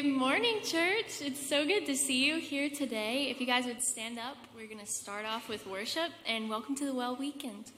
Good morning, church. It's so good to see you here today. If you guys would stand up, we're going to start off with worship and welcome to the Well Weekend.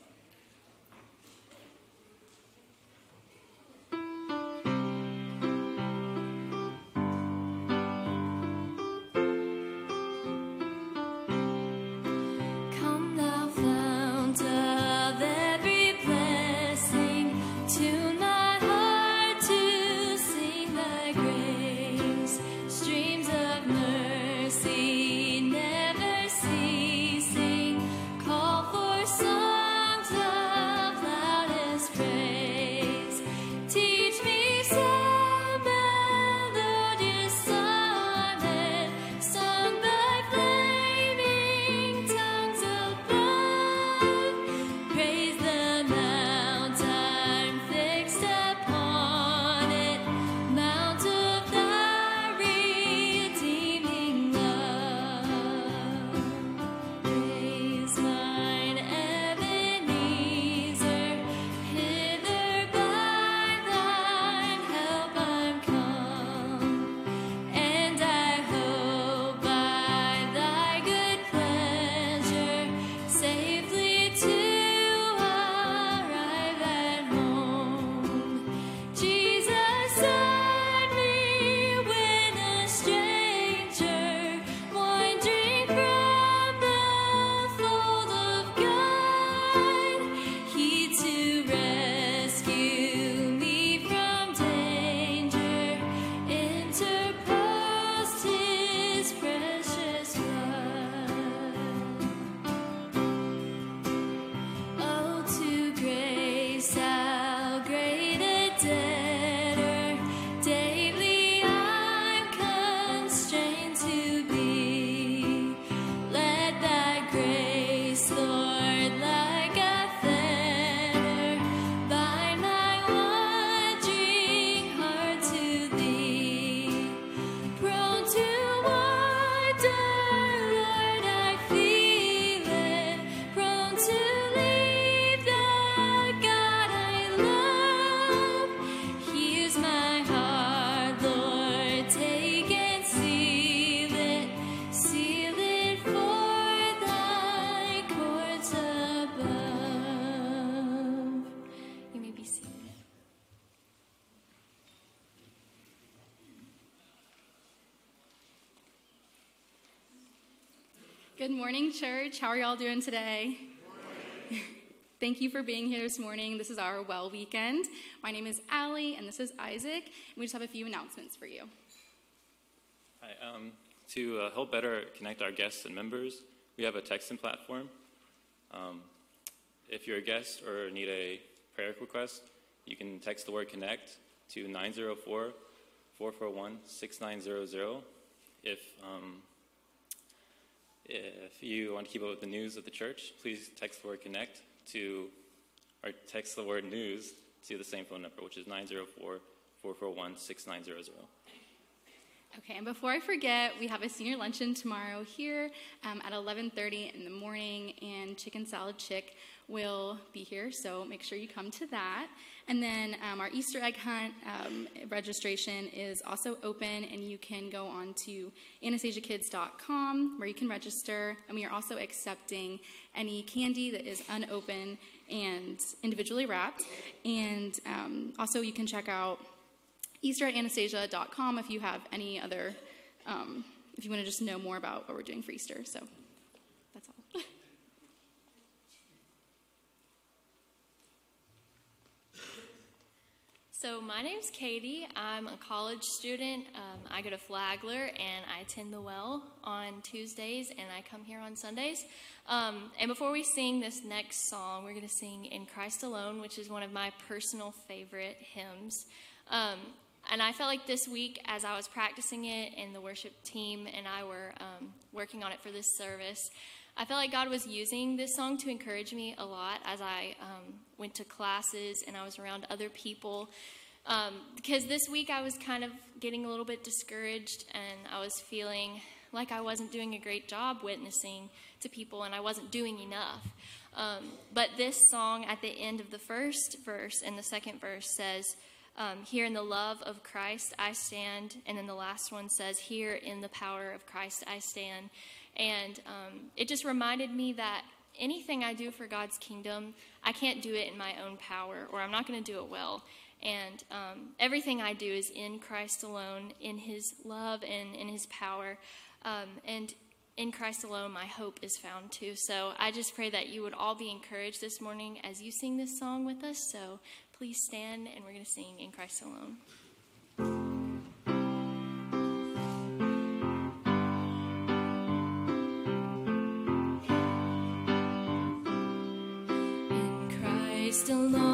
Morning, church. How are y'all doing today? Thank you for being here this morning. This is our Well Weekend. My name is Allie, and this is Isaac. And we just have a few announcements for you. Hi, um, to uh, help better connect our guests and members, we have a texting platform. Um, if you're a guest or need a prayer request, you can text the word connect to 904 441 6900. If um, if you want to keep up with the news of the church, please text the word connect to, or text the word news to the same phone number, which is 904 441 6900. Okay, and before I forget, we have a senior luncheon tomorrow here um, at 11:30 in the morning, and Chicken Salad Chick will be here, so make sure you come to that. And then um, our Easter egg hunt um, registration is also open, and you can go on to AnastasiaKids.com where you can register. And we are also accepting any candy that is unopened and individually wrapped. And um, also, you can check out Easter at Anastasia.com if you have any other, um, if you want to just know more about what we're doing for Easter. So that's all. So, my name's Katie. I'm a college student. Um, I go to Flagler and I attend the Well on Tuesdays and I come here on Sundays. Um, and before we sing this next song, we're going to sing In Christ Alone, which is one of my personal favorite hymns. Um, and I felt like this week, as I was practicing it, and the worship team and I were um, working on it for this service, I felt like God was using this song to encourage me a lot as I um, went to classes and I was around other people. Um, because this week I was kind of getting a little bit discouraged and I was feeling like I wasn't doing a great job witnessing to people and I wasn't doing enough. Um, but this song at the end of the first verse and the second verse says, um, here in the love of Christ I stand. And then the last one says, Here in the power of Christ I stand. And um, it just reminded me that anything I do for God's kingdom, I can't do it in my own power, or I'm not going to do it well. And um, everything I do is in Christ alone, in His love and in His power. Um, and in Christ alone, my hope is found too. So I just pray that you would all be encouraged this morning as you sing this song with us. So please stand, and we're going to sing In Christ Alone. In Christ alone,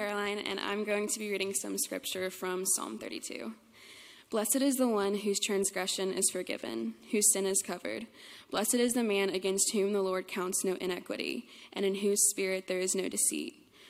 Caroline, and I'm going to be reading some scripture from Psalm 32. Blessed is the one whose transgression is forgiven, whose sin is covered. Blessed is the man against whom the Lord counts no iniquity, and in whose spirit there is no deceit.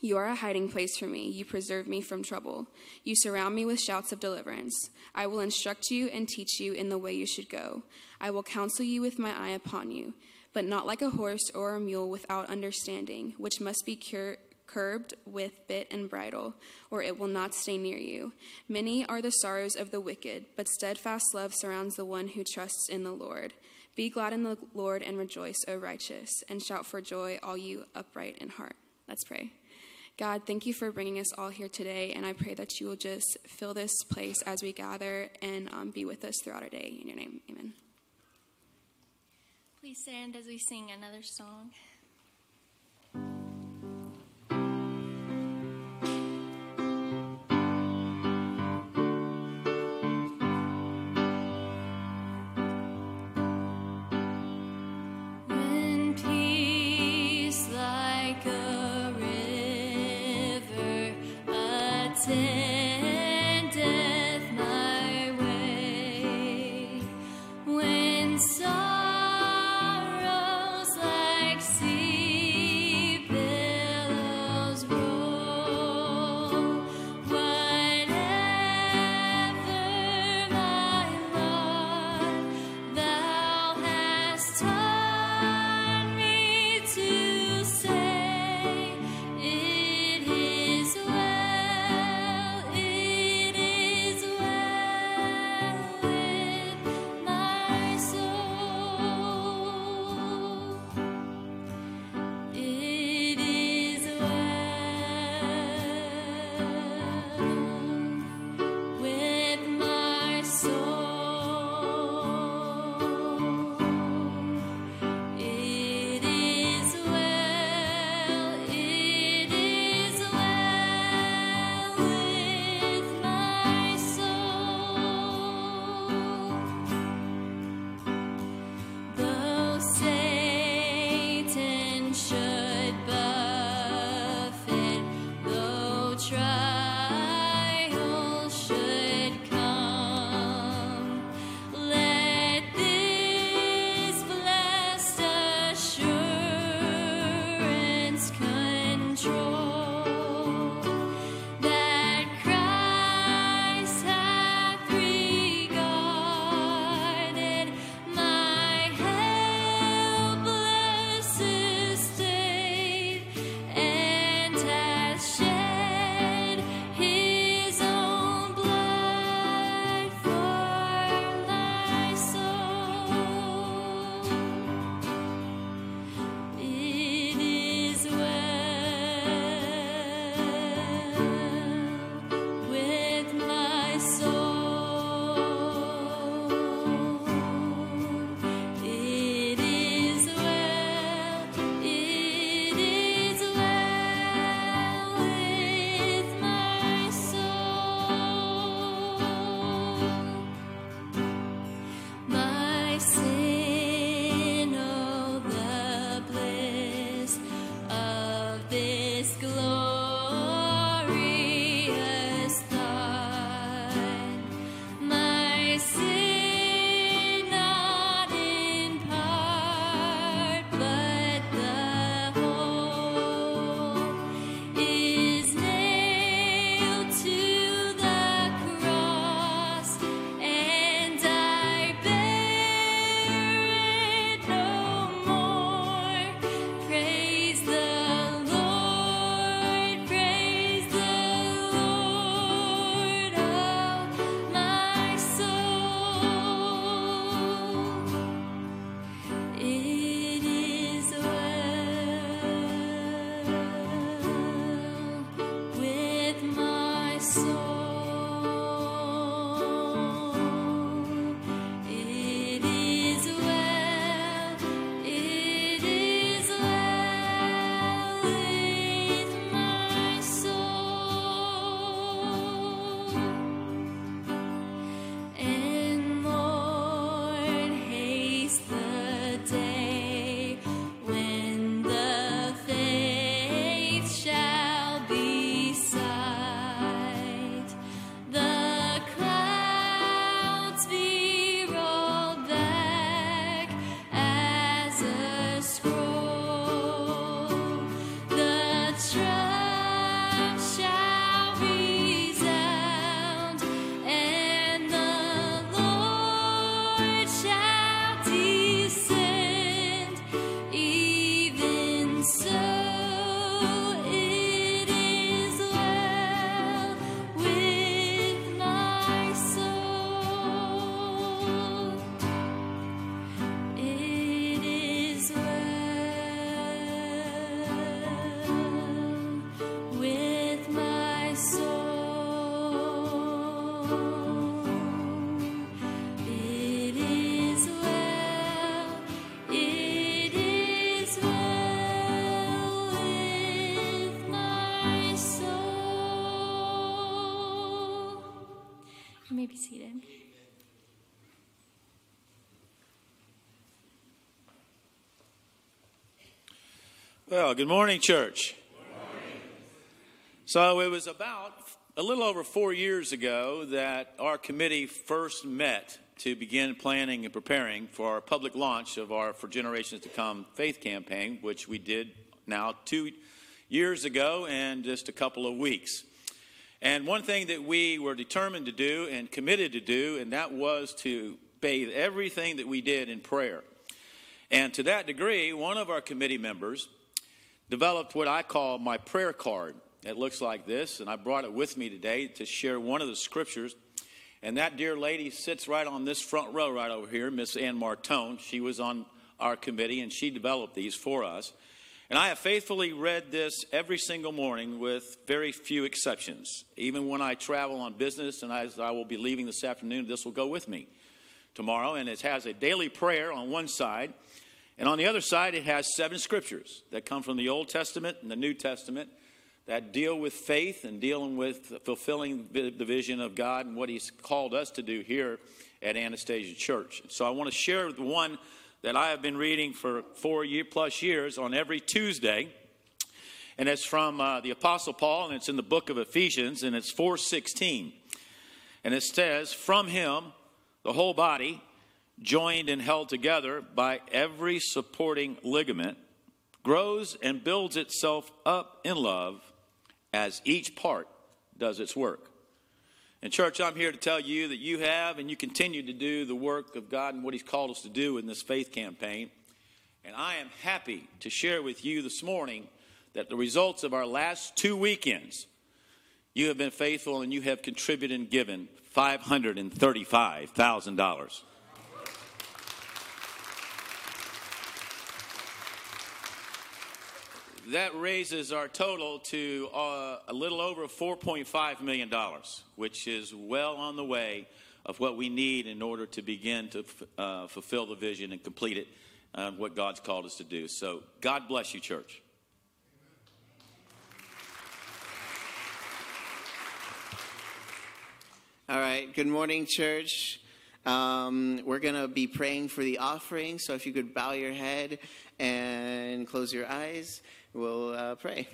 You are a hiding place for me. You preserve me from trouble. You surround me with shouts of deliverance. I will instruct you and teach you in the way you should go. I will counsel you with my eye upon you, but not like a horse or a mule without understanding, which must be cur- curbed with bit and bridle, or it will not stay near you. Many are the sorrows of the wicked, but steadfast love surrounds the one who trusts in the Lord. Be glad in the Lord and rejoice, O righteous, and shout for joy, all you upright in heart. Let's pray. God, thank you for bringing us all here today, and I pray that you will just fill this place as we gather and um, be with us throughout our day. In your name, amen. Please stand as we sing another song. Well, good morning, church. So it was about a little over four years ago that our committee first met to begin planning and preparing for our public launch of our For Generations to Come faith campaign, which we did now two years ago and just a couple of weeks. And one thing that we were determined to do and committed to do, and that was to bathe everything that we did in prayer. And to that degree, one of our committee members developed what I call my prayer card. It looks like this, and I brought it with me today to share one of the scriptures. And that dear lady sits right on this front row right over here, Miss Ann Martone. She was on our committee, and she developed these for us. And I have faithfully read this every single morning with very few exceptions. Even when I travel on business, and as I will be leaving this afternoon, this will go with me tomorrow. And it has a daily prayer on one side and on the other side, it has seven scriptures that come from the Old Testament and the New Testament that deal with faith and dealing with fulfilling the vision of God and what He's called us to do here at Anastasia Church. So I want to share the one that I have been reading for four year plus years on every Tuesday. And it's from uh, the Apostle Paul, and it's in the book of Ephesians, and it's 416. And it says, From him, the whole body, joined and held together by every supporting ligament, grows and builds itself up in love as each part does its work. And, church, I'm here to tell you that you have and you continue to do the work of God and what He's called us to do in this faith campaign. And I am happy to share with you this morning that the results of our last two weekends, you have been faithful and you have contributed and given $535,000. That raises our total to uh, a little over $4.5 million, which is well on the way of what we need in order to begin to uh, fulfill the vision and complete it, uh, what God's called us to do. So, God bless you, church. All right. Good morning, church. Um, we're going to be praying for the offering. So if you could bow your head and close your eyes. We'll uh, pray.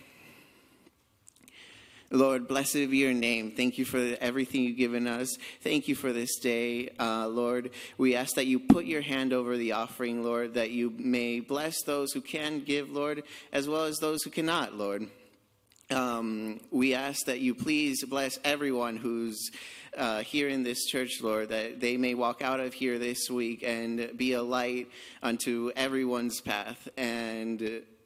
Lord, blessed be your name. Thank you for everything you've given us. Thank you for this day, uh, Lord. We ask that you put your hand over the offering, Lord, that you may bless those who can give, Lord, as well as those who cannot, Lord. Um, we ask that you please bless everyone who's uh, here in this church, Lord, that they may walk out of here this week and be a light unto everyone's path. And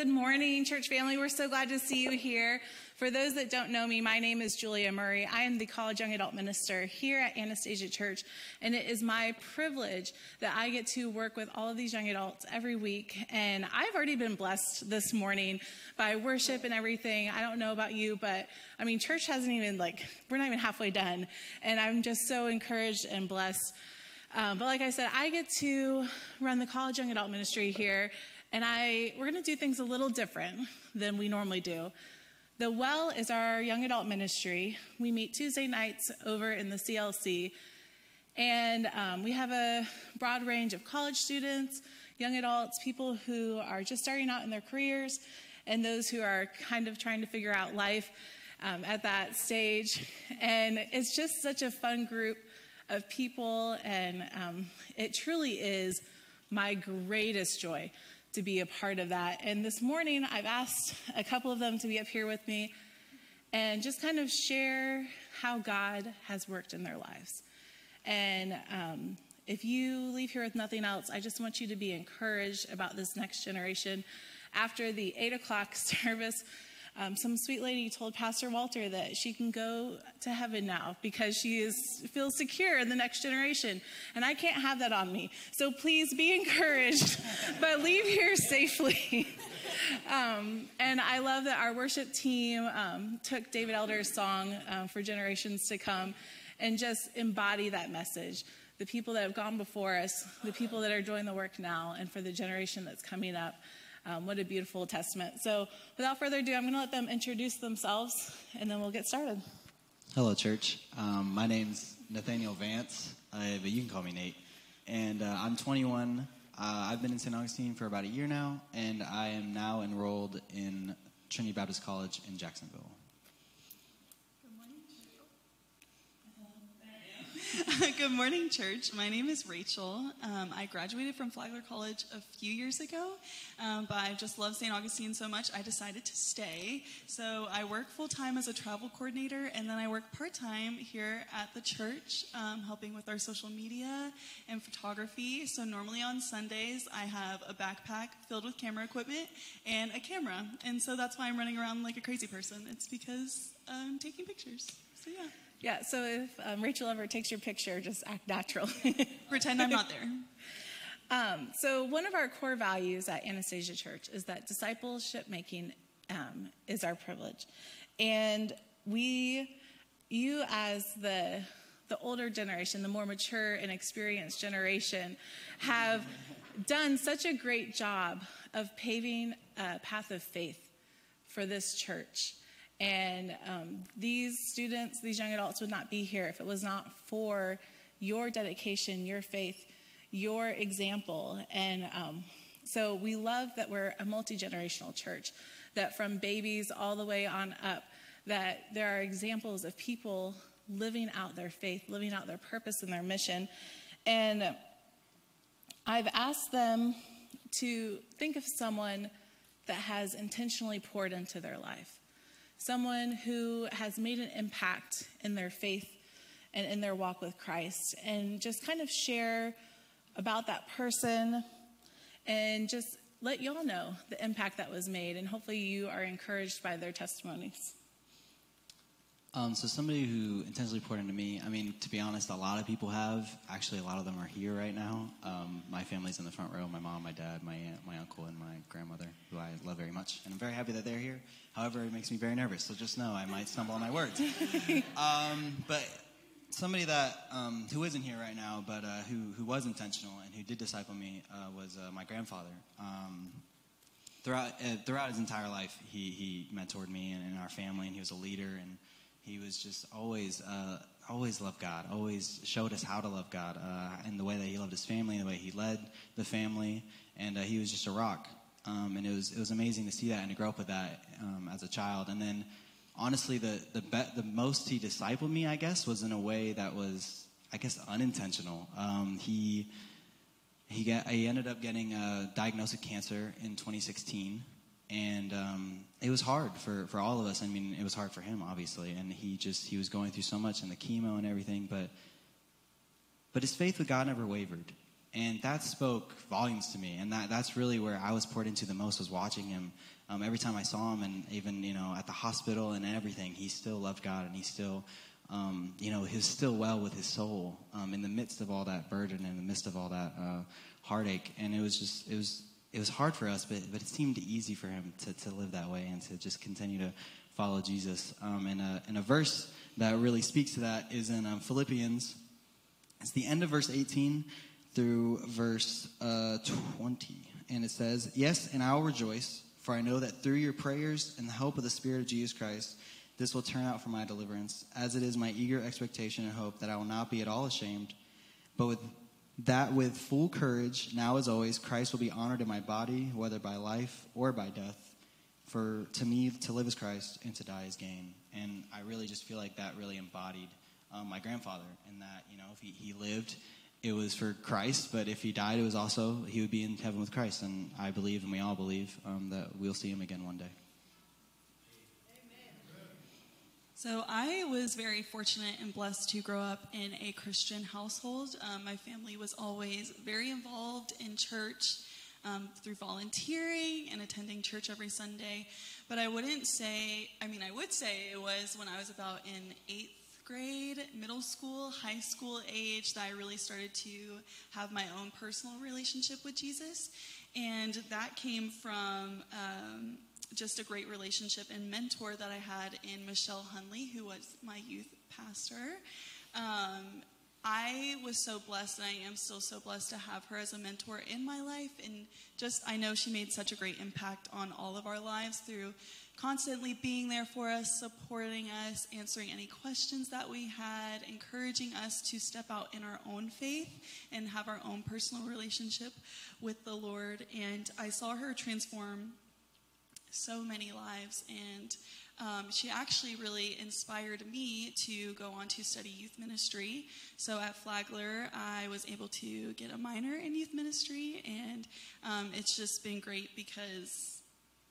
Good morning, church family. We're so glad to see you here. For those that don't know me, my name is Julia Murray. I am the college young adult minister here at Anastasia Church, and it is my privilege that I get to work with all of these young adults every week. And I've already been blessed this morning by worship and everything. I don't know about you, but I mean, church hasn't even like, we're not even halfway done. And I'm just so encouraged and blessed. Um, but like I said, I get to run the college young adult ministry here, and I we're going to do things a little different than we normally do. The Well is our young adult ministry. We meet Tuesday nights over in the CLC, and um, we have a broad range of college students, young adults, people who are just starting out in their careers, and those who are kind of trying to figure out life um, at that stage. And it's just such a fun group of people, and um, it truly is my greatest joy to be a part of that. And this morning, I've asked a couple of them to be up here with me and just kind of share how God has worked in their lives. And um, if you leave here with nothing else, I just want you to be encouraged about this next generation. After the 8 o'clock service, um, some sweet lady told Pastor Walter that she can go to heaven now because she is, feels secure in the next generation. And I can't have that on me. So please be encouraged, but leave here safely. um, and I love that our worship team um, took David Elder's song um, for generations to come and just embody that message. The people that have gone before us, the people that are doing the work now, and for the generation that's coming up. Um, what a beautiful testament. So, without further ado, I'm going to let them introduce themselves and then we'll get started. Hello, church. Um, my name's Nathaniel Vance, uh, but you can call me Nate. And uh, I'm 21. Uh, I've been in St. Augustine for about a year now, and I am now enrolled in Trinity Baptist College in Jacksonville. Good morning, church. My name is Rachel. Um, I graduated from Flagler College a few years ago, um, but I just love St. Augustine so much, I decided to stay. So I work full time as a travel coordinator, and then I work part time here at the church, um, helping with our social media and photography. So normally on Sundays, I have a backpack filled with camera equipment and a camera. And so that's why I'm running around like a crazy person. It's because I'm taking pictures. So yeah. Yeah, so if um, Rachel ever takes your picture, just act natural. Pretend I'm not there. Um, so, one of our core values at Anastasia Church is that discipleship making um, is our privilege. And we, you as the, the older generation, the more mature and experienced generation, have done such a great job of paving a path of faith for this church. And um, these students, these young adults would not be here if it was not for your dedication, your faith, your example. And um, so we love that we're a multi generational church, that from babies all the way on up, that there are examples of people living out their faith, living out their purpose and their mission. And I've asked them to think of someone that has intentionally poured into their life someone who has made an impact in their faith and in their walk with Christ, and just kind of share about that person and just let y'all know the impact that was made. And hopefully, you are encouraged by their testimonies. Um, so somebody who intentionally poured into me. I mean, to be honest, a lot of people have. Actually, a lot of them are here right now. Um, my family's in the front row. My mom, my dad, my aunt, my uncle, and my grandmother, who I love very much, and I'm very happy that they're here. However, it makes me very nervous. So just know I might stumble on my words. um, but somebody that um, who isn't here right now, but uh, who who was intentional and who did disciple me uh, was uh, my grandfather. Um, throughout uh, throughout his entire life, he he mentored me and, and our family, and he was a leader and he was just always uh, always loved God, always showed us how to love God uh, in the way that he loved his family, the way he led the family, and uh, he was just a rock. Um, and it was it was amazing to see that and to grow up with that um, as a child. And then, honestly, the the be- the most he discipled me, I guess, was in a way that was, I guess, unintentional. Um, he he got he ended up getting a diagnosed with cancer in 2016 and um, it was hard for, for all of us. I mean, it was hard for him, obviously, and he just he was going through so much and the chemo and everything. But but his faith with God never wavered, And that spoke volumes to me. And that, that's really where I was poured into the most was watching him. Um, every time I saw him and even, you know, at the hospital and everything, he still loved God and he still, um, you know, he was still well with his soul um, in the midst of all that burden, in the midst of all that uh, heartache. And it was just, it was, it was hard for us, but, but it seemed easy for him to, to live that way and to just continue to follow Jesus. Um, and, a, and a verse that really speaks to that is in um, Philippians. It's the end of verse 18 through verse uh, 20. And it says, Yes, and I will rejoice, for I know that through your prayers and the help of the Spirit of Jesus Christ, this will turn out for my deliverance, as it is my eager expectation and hope that I will not be at all ashamed, but with that with full courage, now as always, Christ will be honored in my body, whether by life or by death. For to me, to live is Christ and to die is gain. And I really just feel like that really embodied um, my grandfather, in that, you know, if he, he lived, it was for Christ, but if he died, it was also, he would be in heaven with Christ. And I believe, and we all believe, um, that we'll see him again one day. So I was very fortunate and blessed to grow up in a Christian household. Um, my family was always very involved in church um, through volunteering and attending church every Sunday. But I wouldn't say, I mean, I would say it was when I was about in eighth grade, middle school, high school age that I really started to have my own personal relationship with Jesus. And that came from um, just a great relationship and mentor that I had in Michelle Hunley, who was my youth pastor. Um, I was so blessed, and I am still so blessed to have her as a mentor in my life. And just, I know she made such a great impact on all of our lives through constantly being there for us, supporting us, answering any questions that we had, encouraging us to step out in our own faith and have our own personal relationship with the Lord. And I saw her transform so many lives. And um, she actually really inspired me to go on to study youth ministry. So at Flagler, I was able to get a minor in youth ministry, and um, it's just been great because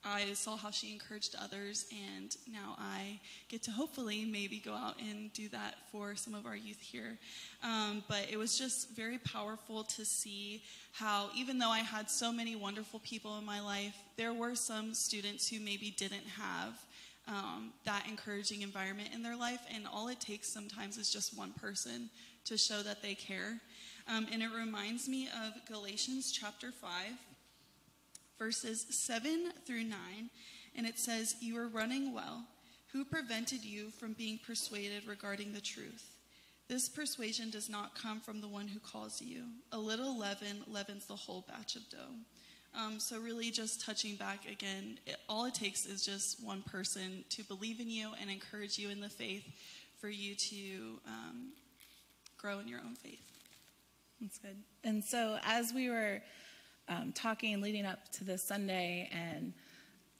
I saw how she encouraged others, and now I get to hopefully maybe go out and do that for some of our youth here. Um, but it was just very powerful to see how, even though I had so many wonderful people in my life, there were some students who maybe didn't have um, that encouraging environment in their life, and all it takes sometimes is just one person to show that they care. Um, and it reminds me of Galatians chapter 5 verses 7 through 9, and it says, You are running well. Who prevented you from being persuaded regarding the truth? This persuasion does not come from the one who calls you. A little leaven leavens the whole batch of dough. Um, so, really, just touching back again, it, all it takes is just one person to believe in you and encourage you in the faith for you to um, grow in your own faith. That's good. And so, as we were um, talking leading up to this Sunday and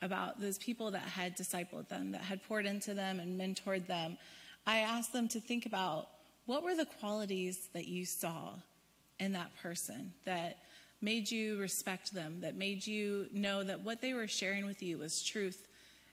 about those people that had discipled them, that had poured into them and mentored them, I asked them to think about what were the qualities that you saw in that person that made you respect them, that made you know that what they were sharing with you was truth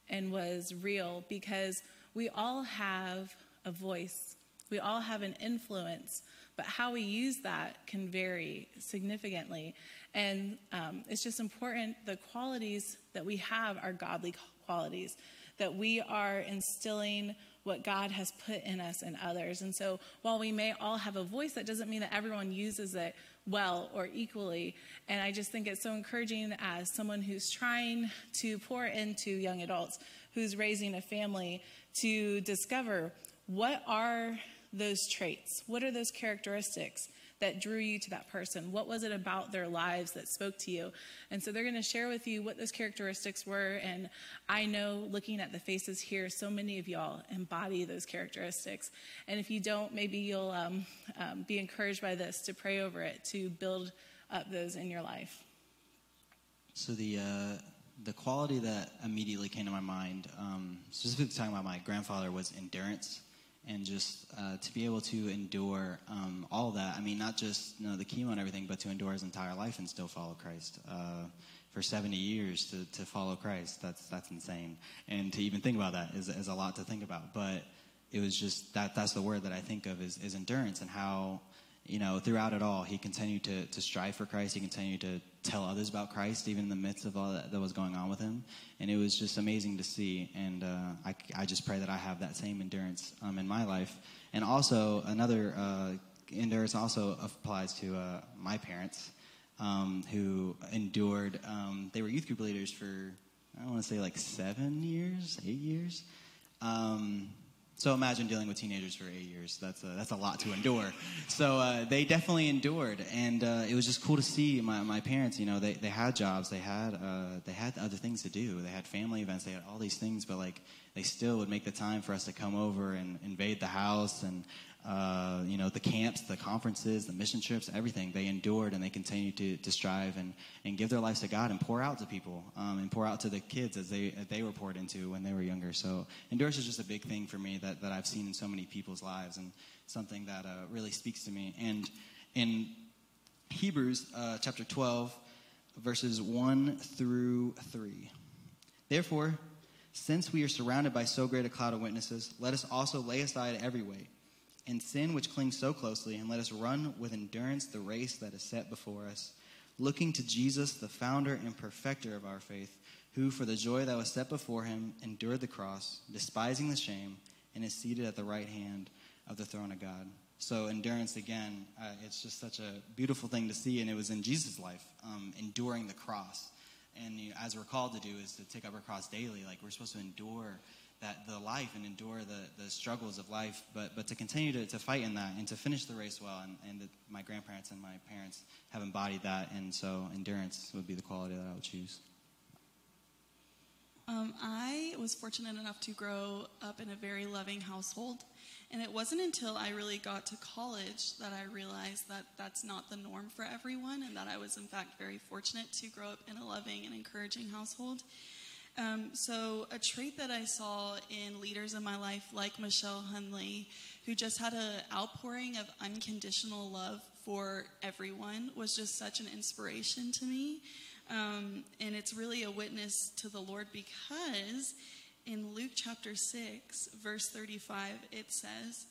and was real because we all have a voice, we all have an influence, but how we use that can vary significantly. And um, it's just important the qualities that we have are godly qualities, that we are instilling what God has put in us and others. And so while we may all have a voice, that doesn't mean that everyone uses it well or equally. And I just think it's so encouraging as someone who's trying to pour into young adults, who's raising a family, to discover what are those traits? What are those characteristics? That drew you to that person? What was it about their lives that spoke to you? And so they're going to share with you what those characteristics were. And I know looking at the faces here, so many of y'all embody those characteristics. And if you don't, maybe you'll um, um, be encouraged by this to pray over it, to build up those in your life. So the. Uh the quality that immediately came to my mind, um, specifically talking about my grandfather, was endurance and just uh, to be able to endure um, all that. I mean, not just you know, the chemo and everything, but to endure his entire life and still follow Christ. Uh, for 70 years to, to follow Christ, that's, that's insane. And to even think about that is, is a lot to think about. But it was just that that's the word that I think of is, is endurance and how you know, throughout it all, he continued to, to strive for Christ. He continued to tell others about Christ, even in the midst of all that, that was going on with him. And it was just amazing to see. And uh, I, I just pray that I have that same endurance um, in my life. And also, another uh, endurance also applies to uh, my parents, um, who endured. Um, they were youth group leaders for, I want to say, like seven years, eight years. So imagine dealing with teenagers for eight years. That's a, that's a lot to endure. So uh, they definitely endured, and uh, it was just cool to see my, my parents. You know, they, they had jobs, they had uh, they had other things to do, they had family events, they had all these things, but like they still would make the time for us to come over and invade the house and uh, you know, the camps, the conferences, the mission trips, everything. They endured and they continue to, to strive and, and give their lives to God and pour out to people um, and pour out to the kids as they, as they were poured into when they were younger. So endurance is just a big thing for me that, that I've seen in so many people's lives and something that uh, really speaks to me. And in Hebrews uh, chapter 12, verses 1 through 3. Therefore, since we are surrounded by so great a cloud of witnesses, let us also lay aside every weight and sin which clings so closely, and let us run with endurance the race that is set before us, looking to Jesus, the founder and perfecter of our faith, who, for the joy that was set before him, endured the cross, despising the shame, and is seated at the right hand of the throne of God. So, endurance, again, uh, it's just such a beautiful thing to see, and it was in Jesus' life, um, enduring the cross. And you know, as we're called to do, is to take up our cross daily. Like, we're supposed to endure that the life and endure the, the struggles of life, but, but to continue to, to fight in that and to finish the race well. And, and the, my grandparents and my parents have embodied that, and so endurance would be the quality that I would choose. Um, I was fortunate enough to grow up in a very loving household. And it wasn't until I really got to college that I realized that that's not the norm for everyone, and that I was, in fact, very fortunate to grow up in a loving and encouraging household. Um, so, a trait that I saw in leaders in my life, like Michelle Hunley, who just had an outpouring of unconditional love for everyone, was just such an inspiration to me. Um, and it's really a witness to the Lord because in Luke chapter 6, verse 35, it says,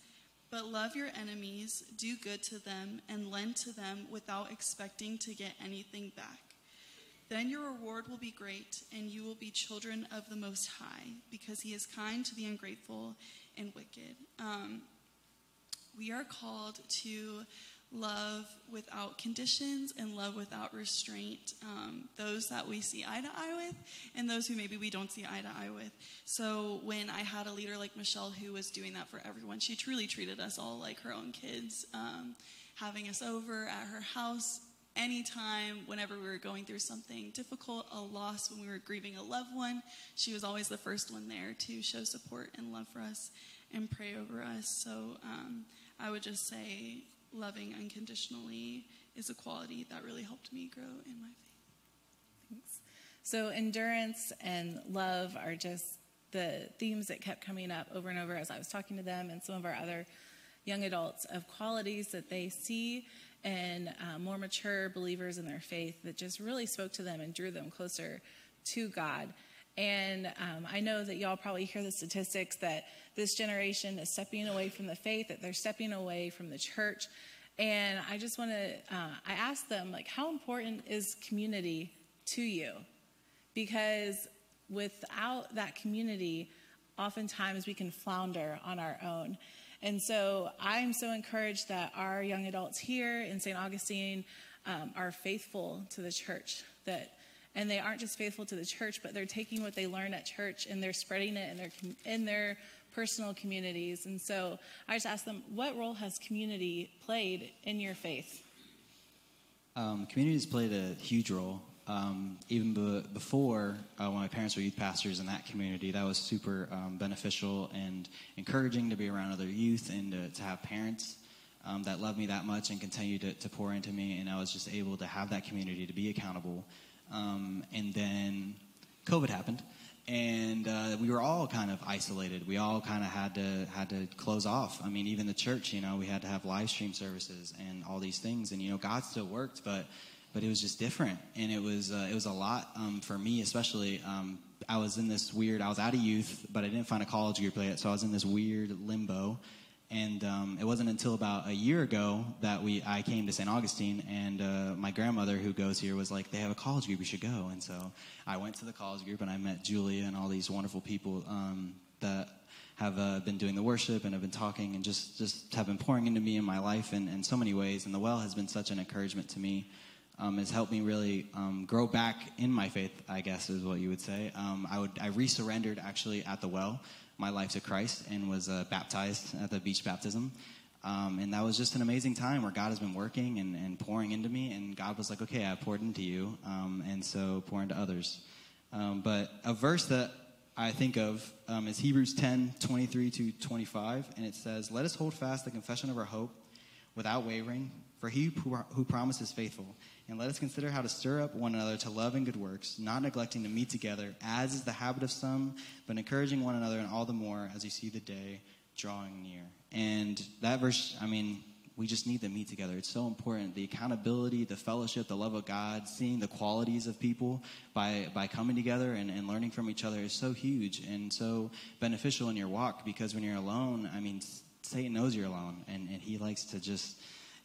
But love your enemies, do good to them, and lend to them without expecting to get anything back. Then your reward will be great, and you will be children of the Most High, because He is kind to the ungrateful and wicked. Um, we are called to love without conditions and love without restraint. Um, those that we see eye to eye with, and those who maybe we don't see eye to eye with. So when I had a leader like Michelle who was doing that for everyone, she truly treated us all like her own kids. Um, having us over at her house anytime, whenever we were going through something difficult, a loss, when we were grieving a loved one, she was always the first one there to show support and love for us and pray over us. So um, I would just say loving unconditionally is a quality that really helped me grow in my faith. Thanks. So endurance and love are just the themes that kept coming up over and over as I was talking to them and some of our other young adults of qualities that they see and uh, more mature believers in their faith that just really spoke to them and drew them closer to God. And um, I know that y'all probably hear the statistics that this generation is stepping away from the faith, that they're stepping away from the church. And I just want to, uh, I asked them, like, how important is community to you? Because without that community, oftentimes we can flounder on our own. And so I'm so encouraged that our young adults here in St. Augustine um, are faithful to the church. That and they aren't just faithful to the church, but they're taking what they learn at church and they're spreading it in their in their personal communities. And so I just asked them, what role has community played in your faith? Um, community has played a huge role. Um, even be- before, uh, when my parents were youth pastors in that community, that was super um, beneficial and encouraging to be around other youth and to, to have parents um, that loved me that much and continued to, to, pour into me. And I was just able to have that community to be accountable. Um, and then COVID happened, and uh, we were all kind of isolated. We all kind of had to had to close off. I mean, even the church, you know, we had to have live stream services and all these things. And you know, God still worked, but but it was just different, and it was uh, it was a lot um, for me, especially. Um, I was in this weird. I was out of youth, but I didn't find a college group yet, so I was in this weird limbo. And um, it wasn't until about a year ago that we I came to St. Augustine, and uh, my grandmother, who goes here, was like, "They have a college group. You should go." And so I went to the college group, and I met Julia and all these wonderful people um, that have uh, been doing the worship and have been talking and just just have been pouring into me in my life in, in so many ways. And the well has been such an encouragement to me. Um, has helped me really um, grow back in my faith, I guess is what you would say. Um, I would I resurrendered actually at the well my life to Christ and was uh, baptized at the beach baptism. Um, and that was just an amazing time where God has been working and, and, pouring into me. And God was like, okay, I poured into you. Um, and so pour into others. Um, but a verse that I think of is Hebrews 10 23 to 25. And it says, Let us hold fast the confession of our hope without wavering, for he who, who promises faithful. And let us consider how to stir up one another to love and good works, not neglecting to meet together, as is the habit of some, but encouraging one another, and all the more as you see the day drawing near. And that verse, I mean, we just need to meet together. It's so important. The accountability, the fellowship, the love of God, seeing the qualities of people by, by coming together and, and learning from each other is so huge and so beneficial in your walk because when you're alone, I mean, Satan knows you're alone and, and he likes to just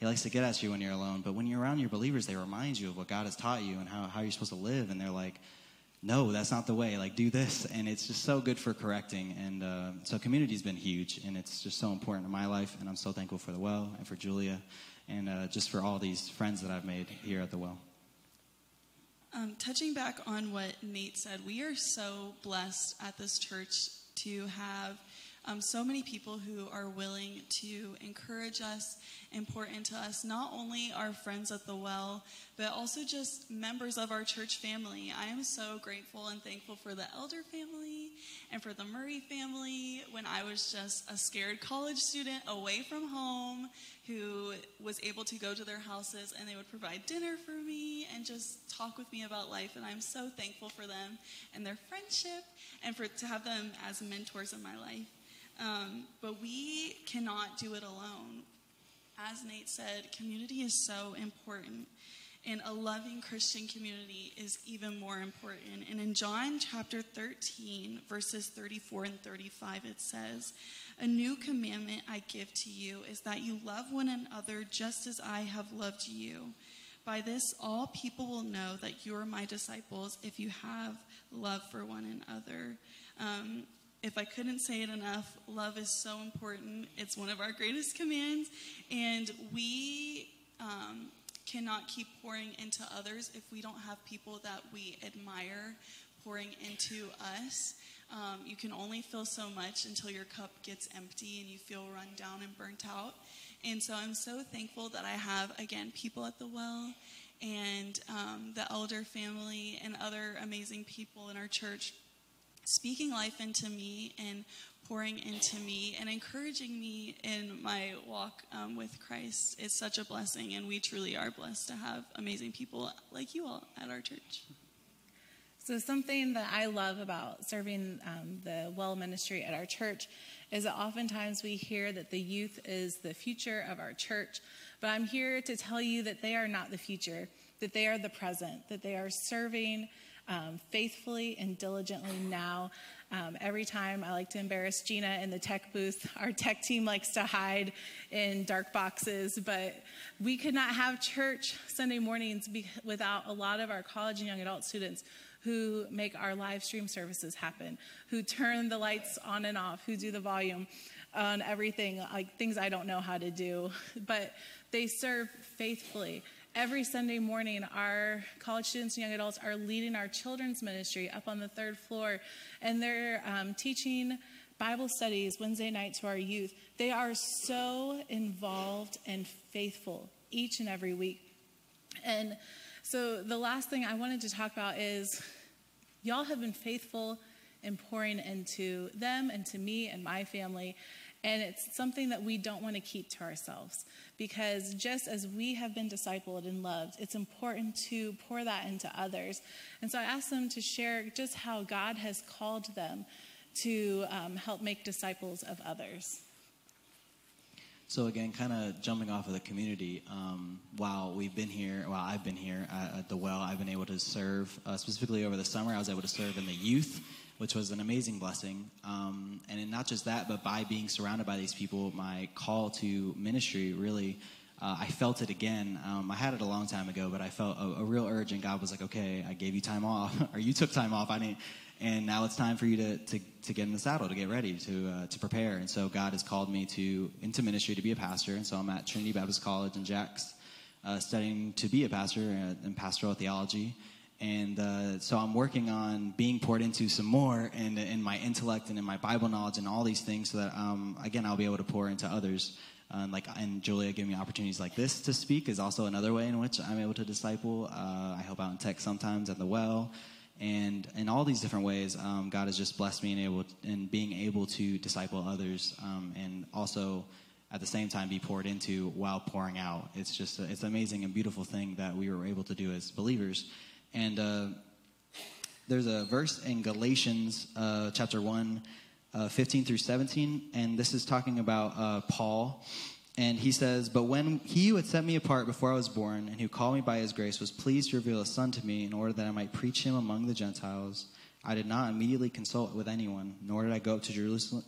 he likes to get at you when you're alone. But when you're around your believers, they remind you of what God has taught you and how, how you're supposed to live. And they're like, no, that's not the way. Like, do this. And it's just so good for correcting. And uh, so community's been huge. And it's just so important in my life. And I'm so thankful for the well and for Julia and uh, just for all these friends that I've made here at the well. Um, touching back on what Nate said, we are so blessed at this church to have um, so many people who are willing to encourage us and pour into us, not only our friends at the well, but also just members of our church family. I am so grateful and thankful for the Elder family and for the Murray family when I was just a scared college student away from home who was able to go to their houses and they would provide dinner for me and just talk with me about life. And I'm so thankful for them and their friendship and for to have them as mentors in my life. Um, but we cannot do it alone. As Nate said, community is so important. And a loving Christian community is even more important. And in John chapter 13, verses 34 and 35, it says, A new commandment I give to you is that you love one another just as I have loved you. By this, all people will know that you are my disciples if you have love for one another. Um, if I couldn't say it enough, love is so important. It's one of our greatest commands, and we um, cannot keep pouring into others if we don't have people that we admire pouring into us. Um, you can only fill so much until your cup gets empty and you feel run down and burnt out. And so I'm so thankful that I have, again, people at the well and um, the elder family and other amazing people in our church speaking life into me and pouring into me and encouraging me in my walk um, with Christ is such a blessing. And we truly are blessed to have amazing people like you all at our church. So, something that I love about serving um, the well ministry at our church is that oftentimes we hear that the youth is the future of our church. But I'm here to tell you that they are not the future, that they are the present, that they are serving um, faithfully and diligently now. Um, every time I like to embarrass Gina in the tech booth. Our tech team likes to hide in dark boxes, but we could not have church Sunday mornings be- without a lot of our college and young adult students who make our live stream services happen, who turn the lights on and off, who do the volume on everything, like things I don't know how to do, but they serve faithfully. Every Sunday morning, our college students and young adults are leading our children's ministry up on the third floor, and they're um, teaching Bible studies Wednesday night to our youth. They are so involved and faithful each and every week. And so, the last thing I wanted to talk about is y'all have been faithful in pouring into them and to me and my family. And it's something that we don't want to keep to ourselves because just as we have been discipled and loved, it's important to pour that into others. And so I asked them to share just how God has called them to um, help make disciples of others. So again, kind of jumping off of the community, um, while we've been here, while I've been here at, at the well, I've been able to serve, uh, specifically over the summer, I was able to serve in the youth which was an amazing blessing. Um, and not just that, but by being surrounded by these people, my call to ministry really. Uh, I felt it again. Um, I had it a long time ago, but I felt a, a, real urge, and God was like, "Okay, I gave you time off, or you took time off. I didn't, and now it's time for you to, to, to get in the saddle, to get ready, to uh, to prepare." And so God has called me to into ministry to be a pastor, and so I'm at Trinity Baptist College in Jax, uh, studying to be a pastor uh, in pastoral theology. And uh, so I'm working on being poured into some more and in my intellect and in my Bible knowledge and all these things so that, um, again, I'll be able to pour into others. Uh, like and Julia giving me opportunities like this to speak is also another way in which I'm able to disciple. Uh, I help out in tech sometimes at the well, and in all these different ways, um, God has just blessed me in able in being able to disciple others, um, and also at the same time be poured into while pouring out. It's just a, it's an amazing and beautiful thing that we were able to do as believers. And uh, there's a verse in Galatians uh, chapter 1, uh, 15 through 17, and this is talking about uh, Paul. And he says, But when he who had set me apart before I was born, and who called me by his grace, was pleased to reveal a son to me in order that I might preach him among the Gentiles, I did not immediately consult with anyone, nor did I go up to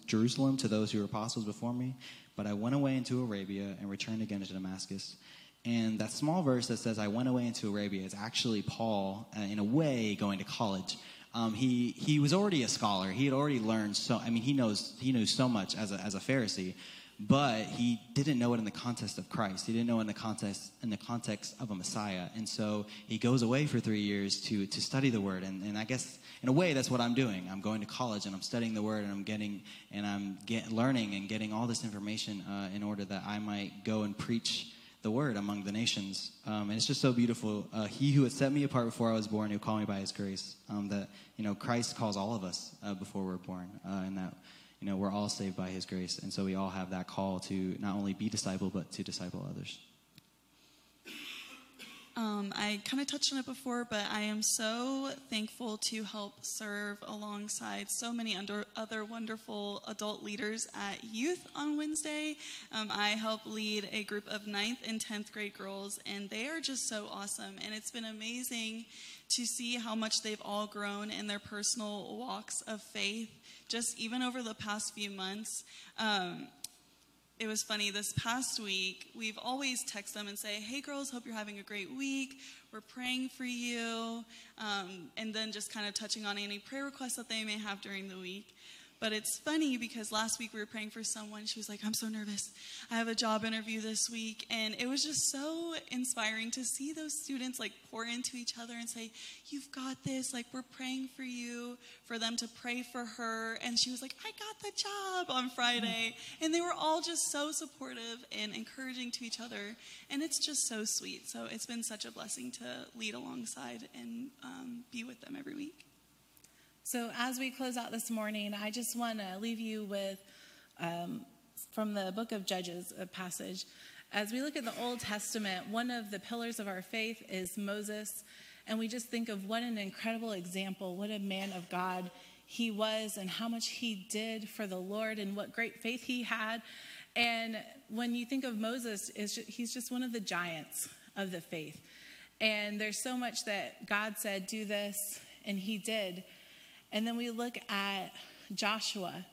Jerusalem to those who were apostles before me, but I went away into Arabia and returned again to Damascus. And that small verse that says, I went away into Arabia, is actually Paul, uh, in a way, going to college. Um, he, he was already a scholar. He had already learned so, I mean, he knows, he knows so much as a, as a Pharisee, but he didn't know it in the context of Christ. He didn't know it in the context, in the context of a Messiah. And so he goes away for three years to, to study the word. And, and I guess in a way, that's what I'm doing. I'm going to college and I'm studying the word and I'm getting, and I'm get, learning and getting all this information uh, in order that I might go and preach the word among the nations. Um, and it's just so beautiful. Uh, he who had set me apart before I was born, who called me by his grace. Um, that, you know, Christ calls all of us uh, before we're born. Uh, and that, you know, we're all saved by his grace. And so we all have that call to not only be disciple, but to disciple others. Um, I kind of touched on it before, but I am so thankful to help serve alongside so many under, other wonderful adult leaders at youth on Wednesday. Um, I help lead a group of 9th and 10th grade girls, and they are just so awesome. And it's been amazing to see how much they've all grown in their personal walks of faith, just even over the past few months. Um, it was funny this past week we've always text them and say hey girls hope you're having a great week. We're praying for you. Um, and then just kind of touching on any prayer requests that they may have during the week but it's funny because last week we were praying for someone. She was like, I'm so nervous. I have a job interview this week. And it was just so inspiring to see those students like pour into each other and say, You've got this. Like, we're praying for you, for them to pray for her. And she was like, I got the job on Friday. And they were all just so supportive and encouraging to each other. And it's just so sweet. So it's been such a blessing to lead alongside and um, be with them every week. So, as we close out this morning, I just want to leave you with um, from the book of Judges, a passage. As we look at the Old Testament, one of the pillars of our faith is Moses. And we just think of what an incredible example, what a man of God he was, and how much he did for the Lord, and what great faith he had. And when you think of Moses, he's just one of the giants of the faith. And there's so much that God said, do this, and he did. And then we look at Joshua,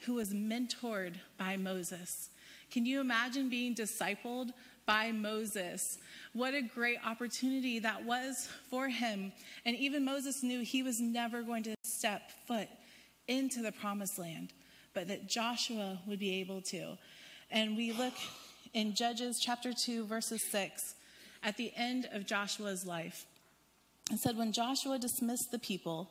who was mentored by Moses. Can you imagine being discipled by Moses? What a great opportunity that was for him. And even Moses knew he was never going to step foot into the promised land, but that Joshua would be able to. And we look in Judges chapter 2, verses 6, at the end of Joshua's life. It said, When Joshua dismissed the people,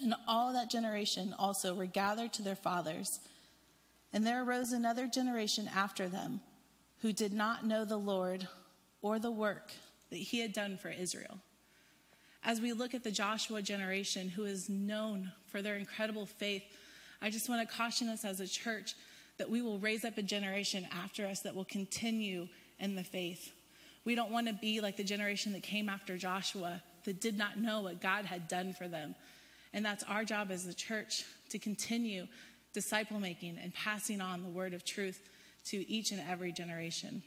And all that generation also were gathered to their fathers. And there arose another generation after them who did not know the Lord or the work that he had done for Israel. As we look at the Joshua generation, who is known for their incredible faith, I just want to caution us as a church that we will raise up a generation after us that will continue in the faith. We don't want to be like the generation that came after Joshua that did not know what God had done for them. And that's our job as the church to continue disciple making and passing on the word of truth to each and every generation.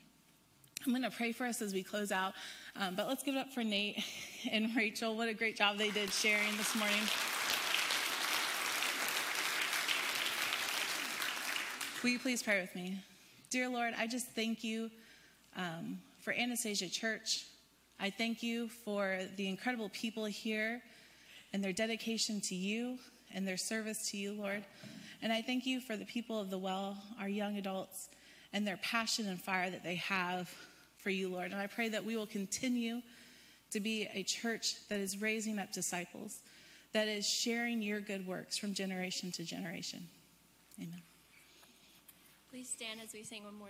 I'm going to pray for us as we close out, um, but let's give it up for Nate and Rachel. What a great job they did sharing this morning. Will you please pray with me? Dear Lord, I just thank you um, for Anastasia Church. I thank you for the incredible people here and their dedication to you and their service to you, Lord. And I thank you for the people of the well, our young adults, and their passion and fire that they have for you, Lord. And I pray that we will continue to be a church that is raising up disciples, that is sharing your good works from generation to generation. Amen. Please stand as we sing one more.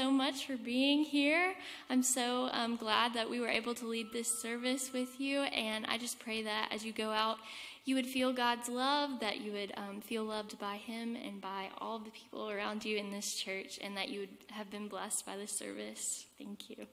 so much for being here. I'm so um, glad that we were able to lead this service with you. And I just pray that as you go out, you would feel God's love, that you would um, feel loved by Him and by all the people around you in this church, and that you would have been blessed by this service. Thank you.